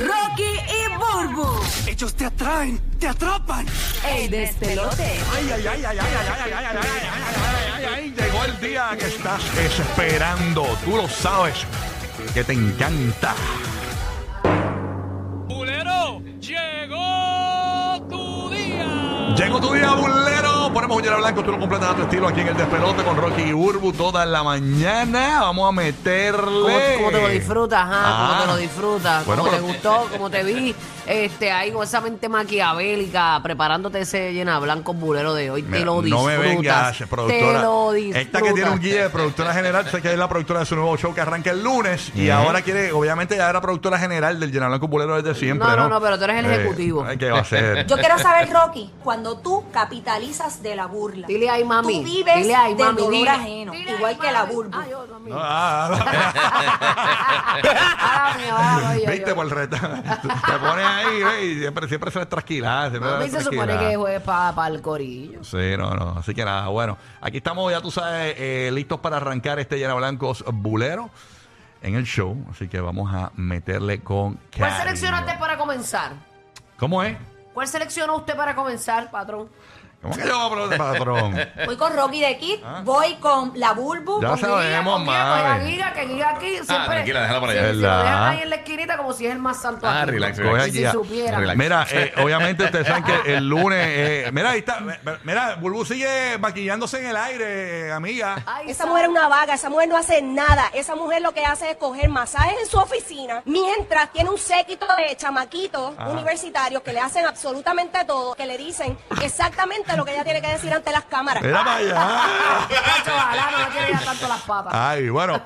Rocky y Burbu. Ellos te atraen, te atrapan. El despelote. Ay, ay, ay, ay, ay, ay, ay, ay, ay, ay, ay, ay, ay, llegó el día que estás esperando. Tú lo sabes que te encanta. Bulero, llegó tu día. Llegó tu día, bulero. Ponemos un hielo blanco, tú lo completas a tu estilo aquí en el despelote con Rocky y Burbu toda la mañana. Vamos a meterle. ¿Cómo, cómo te lo disfrutas? Ah. ¿Cómo te lo disfrutas? Bueno, ¿Cómo te pero- gustó? ¿Cómo te vi? Este, ahí con esa mente maquiavélica preparándote ese llena blanco bulero de hoy. Mira, te lo no disfrutas. me vengas, productora. Te lo disfrutas. Esta que tiene un guía de productora general, sé que es la productora de su nuevo show que arranca el lunes y ahora quiere, obviamente ya era productora general del Llena Blanco Bulero desde siempre. No, No, no, no, pero tú eres el Eh, ejecutivo. ¿Qué va a ser? Yo quiero saber, Rocky, cuando tú capitalizas de la burla. Dile ahí, mami. Tú vives Dile ahí, del mami. dolor dile. ajeno, Dile igual ahí, que la mami. burbu. Ay, yo también. No, ah, ahora mío, Viste por el reto. Te pones ahí, ve, siempre, siempre se trasquilada. siempre A mí se supone que es para el corillo. Sí, no, no. Así que nada, bueno. Aquí estamos, ya tú sabes, eh, listos para arrancar este Llena Blancos Bulero en el show. Así que vamos a meterle con ¿Cuál cariño. seleccionaste para comenzar? ¿Cómo es? ¿Cuál seleccionó usted para comenzar, patrón? ¿Cómo que yo voy a patrón? Voy con Rocky de Kid, voy con la Bulbu. Ya con sabemos, Con con la que guía aquí siempre. tranquila, déjala por allá. Sí, sí, lo ¿Verdad? dejan ahí en la esquinita como si es el más santo Ah, aquí. relax, Coge relax. Y aquí si supiera. Relax. Mira, eh, obviamente ustedes saben que el lunes. eh, mira, ahí está. Mira, Bulbu sigue maquillándose en el aire, eh, amiga. Ay, Esa sa- mujer es una vaga, esa mujer no hace nada. Esa mujer lo que hace es coger masajes en su oficina, mientras tiene un séquito de chamaquitos universitarios que le hacen absolutamente todo, que le dicen exactamente lo que ella tiene que decir ante las cámaras. Mira para allá. Ojalá no le quiere ya tanto las patas. Ay, bueno,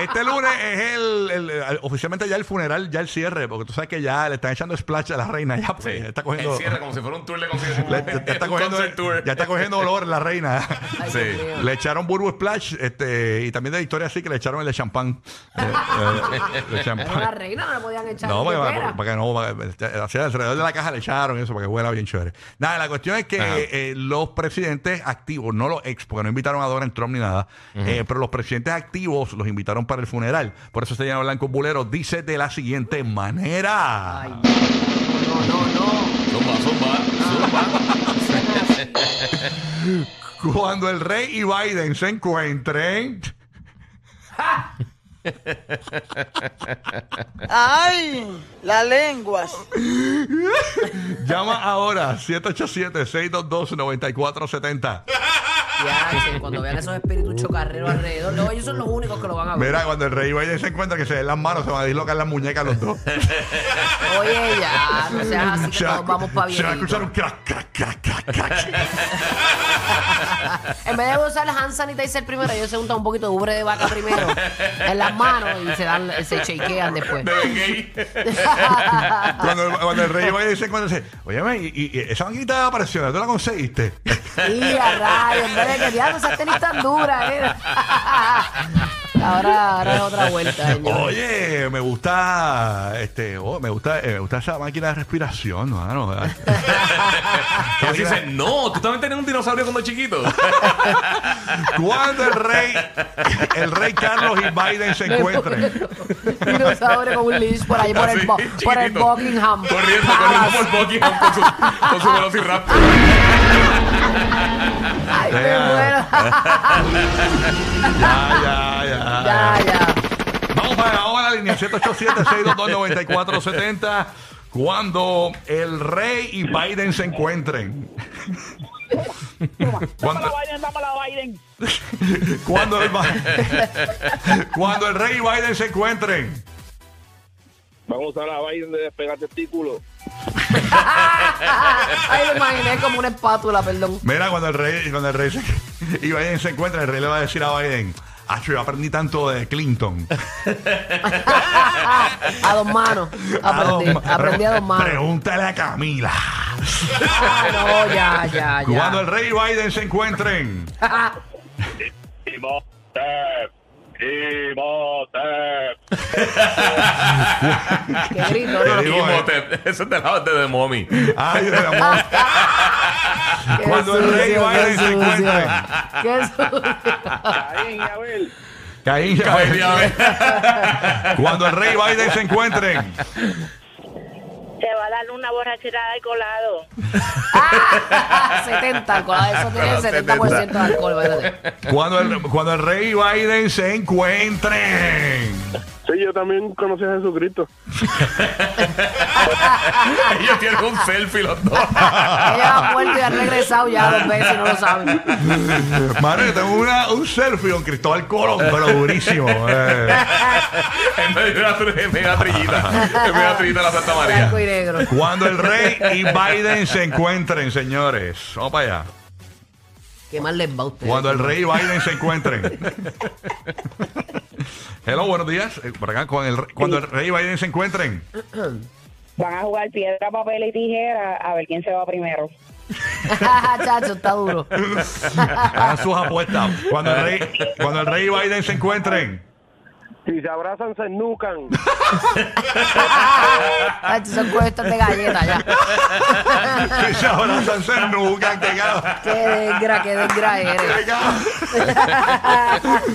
este lunes es el, el- el- oficialmente ya el funeral, ya el cierre, porque tú sabes que ya le están echando splash a la reina, ya pues, Sí. está cogiendo, El cierre como si fuera un tour de concierto. le- ya, está Un cogiendo concert tour. ya está cogiendo olor la reina. Ay, sí. Mío. Le echaron Burbu Splash este, y también de Victoria sí que le echaron el de champán. Eh, eh, de Era champán. una reina, no le podían echar. No, ni para, que no, para- hacia alrededor de la caja le echaron eso para que huela bien chévere. Nada, la cuestión es que Ajá. eh, los presidentes activos, no los ex, porque no invitaron a Donald Trump ni nada, eh, pero los presidentes activos los invitaron para el funeral. Por eso se llama Blanco Bulero. Dice de la siguiente manera. Ay, no, no, no. Zumba, zumba, zumba. Cuando el rey y Biden se encuentren. ¡Ay! Las lenguas. Llama ahora 787-622-9470. Cuando vean esos espíritus chocarreros alrededor, no, ellos son los únicos que lo van a ver. Mira, cuando el rey y Biden se encuentran, que se den las manos, se van a dislocar las muñecas los dos. Oye, ya, no seas así que Se todos vamos para Se va a bien. escuchar un crack, crack, crack, crack, crack. En vez de usar el hand sanitizer primero, ellos se untan un poquito de ubre de vaca primero en las manos y se dan, se shakean después. Cuando, cuando el rey y Biden se encuentran, dice, oye, y, y- y esa banquita presión, ¿tú la conseguiste? Y a rayos, de que diablo, esa tenis tan dura, eh. Ahora, ahora es otra vuelta, señor. Oye, me gusta, este, oh, me gusta, eh, me gusta esa máquina de respiración, mano. Que dice, no, tú también tenías un dinosaurio cuando chiquito. Cuando el rey, el rey Carlos y Biden se encuentren. Dinosaurio con un leash por ahí, por, el, Así, Bo- por el. Buckingham. Corriendo, corriendo por Buckingham con su, con su velociraptor. Ay, me Ya. muero. Ya, ya, ya. ya, ya. Vamos para ahora la línea 787-622-9470. Cuando el rey y Biden se encuentren. Cuando, Biden, la Biden. cuando, el, cuando el rey y Biden se encuentren. Vamos a usar a Biden de despegar testículos. Ay, lo imaginé como una espátula, perdón. Mira, cuando el rey, cuando el rey se- y Biden se encuentran, el rey le va a decir a Biden, ah, yo aprendí tanto de Clinton. A dos manos. Aprendí, dos ma- aprendí a dos manos. Pregúntale a Camila. Ah, no, ya, ya, ya. Cuando el rey y Biden se encuentren. Qué grito, ¿no? Imhotep. Ese es de mommy. Ay, de la mommy. Cuando el rey va y se encuentra. Qué sucio. Caín y Abel. Cuando el rey Biden se encuentren. Te va a dar una borrachera de colado. Ah, 70 alcohol. Eso tiene el 70% de alcohol. espérate. Cuando el, cuando el rey y Biden se encuentren. Sí, yo también conocí a Jesucristo. Ellos tienen un selfie los dos. Ellos han vuelto y han regresado ya dos veces y no lo saben. Mano, yo tengo una- un selfie con Cristóbal Colón, pero durísimo. eh. en medio de una tr- trillita. En medio de la trillita de la Santa María. Blanco y negro. Cuando el rey y Biden se encuentren, señores. Vamos para allá. ¿Qué mal les va a ustedes? Cuando el rey y Biden se encuentren. Hello, buenos días. Eh, Por acá, con el, re- cuando el rey y Biden se encuentren. Van a jugar piedra, papel y tijera a ver quién se va primero. Chacho, está duro. Hagan sus apuestas. Cuando el rey, cuando el rey y Biden se encuentren. Si se abrazan, se nucan. Son cuestas de galletas ya. Que se abrazan, se nucan, Qué desgra, qué desgra eres.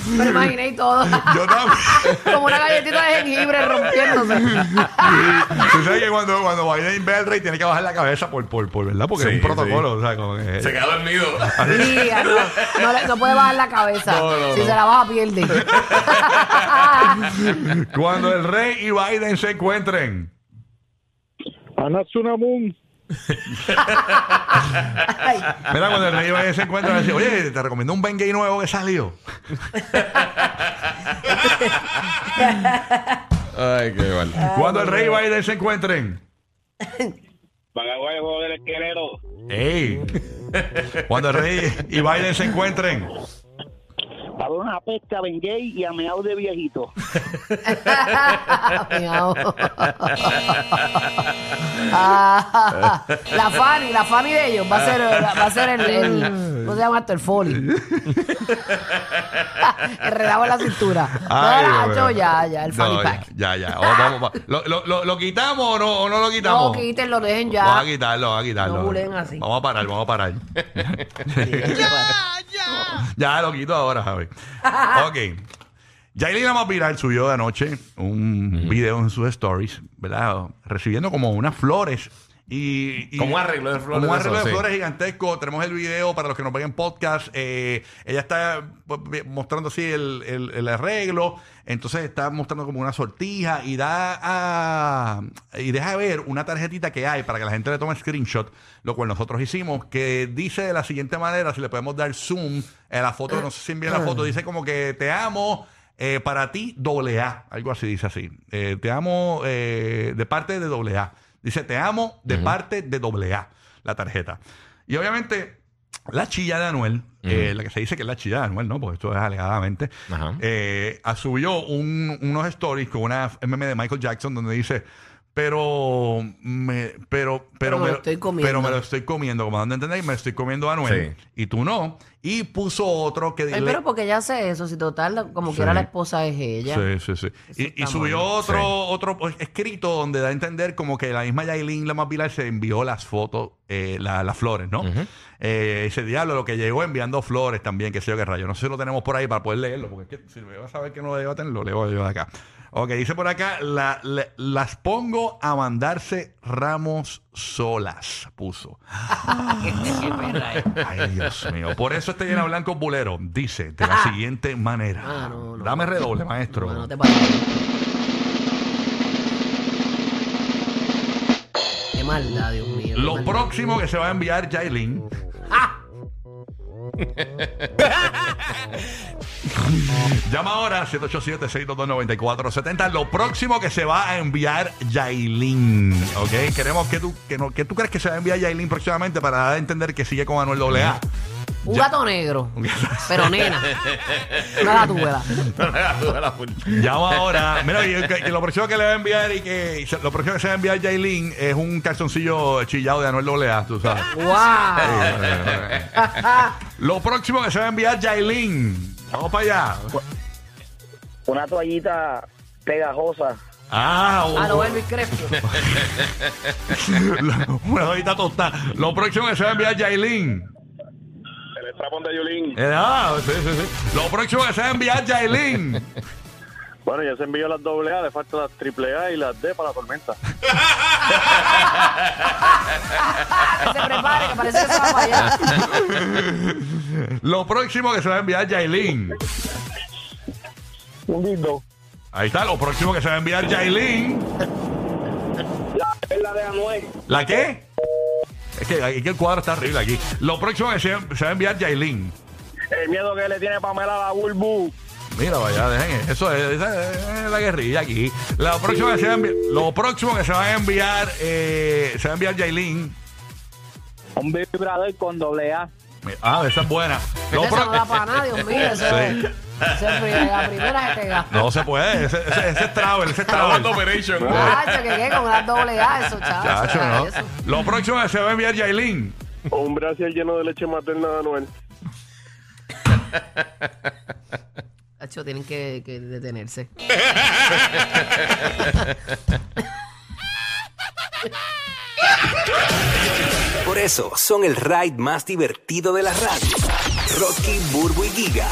Me lo imaginé y todo. Yo también. Como una galletita de jengibre rompiéndose. Tú sabes que cuando, cuando Biden ve al rey tiene que bajar la cabeza por, por, por ¿verdad? Porque Sí, es un protocolo. O sea, como que- Se queda dormido. No, no, le- no puede bajar la cabeza. No, no, si no. se la baja, pierde. Cuando el rey y Biden se encuentren. Anatsunamun. Ay, Mira, cuando el rey y Biden se encuentran, dice, oye, te recomiendo un Ben Gay nuevo que salió. Ay, qué mal. Cuando el rey y Biden se encuentren. Van a jugar el juego del esquelero. ¡Ey! Cuando el rey y Biden se encuentren. A pesca a Bengay y a meao de viejito. Ah, la Fanny, la Fanny de ellos va a ser, va a ser el, el ¿cómo se llama esto? El foley. Enredado en la cintura. Ay, no, Nacho, ya, ya, el Fanny No, Pack. Ya, ya. ya. Vamos, vamos, vamos. ¿Lo, lo, lo, lo quitamos o no, o no lo quitamos? No, quítenlo, dejen Vamos a ya. quitarlo, vamos a quitarlo. No bulen así. Vamos a parar, vamos a parar. ya lo quito ahora, Javi. ok. Yailin la más viral subió de anoche un video en sus stories, ¿verdad? Recibiendo como unas flores. Y, y- Como un arreglo de flores Como un de arreglo eso, de sí. flores gigantesco. Tenemos el video para los que nos ven en podcast. Eh, ella está pues, mostrando así el, el- el arreglo. Entonces está mostrando como una sortija y da a, y deja ver una tarjetita que hay para que la gente le tome screenshot, lo cual nosotros hicimos, que dice de la siguiente manera, si le podemos dar zoom en la foto, no sé si envían la foto, dice como que te amo. eh, para ti, doble A. Algo así dice así. Eh, te amo eh, de parte de doble A. Dice, te amo de parte de doble A, la tarjeta. Y obviamente, la chilla de Anuel, eh, la que se dice que es la chilla de Anuel, ¿no? Porque esto es alegadamente, Ajá. eh, ah, subió un- unos stories con una meme de Michael Jackson donde dice, pero me, pero, pero, Pero me lo estoy comiendo. pero me lo estoy comiendo, como dando a entender, me estoy comiendo a Anuel. Y tú no. Y puso otro que Ay, pero porque ella hace eso, si total, como Sí. quiera la esposa es ella. Sí, sí, sí. Y, subió mal. otro, Sí. otro escrito donde da a entender como que la misma Yailin, la más viral, se envió las fotos, eh, la- las flores, ¿no? Eh, ese diablo, lo que llegó enviando flores también, que sé yo qué rayo. No sé si lo tenemos por ahí para poder leerlo, porque es que si me vas a saber que no lo debo tener, lo leo yo de acá. Ok, dice por acá, la- las pongo a mandarse ramos solas, puso. Qué perra es. Ay, Dios mío. Por eso este llena blanco bulero dice de la siguiente manera. Ah, no, no. Dame redoble, maestro. No, no te pases. Qué maldad, Dios mío. qué Lo maldad. próximo que se va a enviar Jailin. ¡Ah! Llama ahora 787-622-9470. Lo próximo que se va a enviar Yailin. ¿Ok? Queremos que tú, que no, que tú crees que se va a enviar Yailin próximamente para entender que sigue con Manuel AA. Un Ya- gato negro. Pero nena. Una gatuela. Llama ahora. Mira, y que- que lo próximo que le va a enviar y que y se- lo próximo que se va a enviar Yailin es un calzoncillo chillado de Anuel AA, tú sabes. ¡Wow! Lo próximo que se va a enviar Yailin. Vamos para allá. Una toallita pegajosa. Ah, A lo Elvis Crespo. Una hojita tostada. Lo próximo que se va a enviar Yailin. El estrapón de Yulín. Eh, ah, sí, sí, sí. Lo próximo que se va a enviar Yailin. Bueno, ya se envió las doble A, le falta las triple A y las D para la tormenta. Que se prepare, que parece que se va para allá. Lo próximo que se va a enviar Yailin. Un lindo. Ahí está, lo próximo que se va a enviar Yailin. Es la de Anuel. ¿La qué? Es que, es que el cuadro está horrible aquí. Lo próximo que se, se va a enviar Yailin. El miedo que le tiene Pamela a la Bulbu. Mira, vaya, dejen eso. Es, esa es la guerrilla aquí. Lo próximo que se va a enviar, lo próximo que se va a enviar, eh, se va a enviar Yailin. Un vibrador con doble A. Ah, esa es buena. Lo Eso pro- no da para nada, Dios mío. Eso Sí. Es. Eso es pri- la primera que te gasta. No se puede, ese, ese, ese es travel, ese es travel. Operation. Chacho, que qué, con una doble A, eso, chacho. Chacho, ¿no? eso. Lo próximo que se va a enviar Yailin. Un brasil lleno de leche materna de Anuel. Chacho, tienen que, que detenerse. Por eso son el ride más divertido de la radio. Rocky, Burbu y Giga.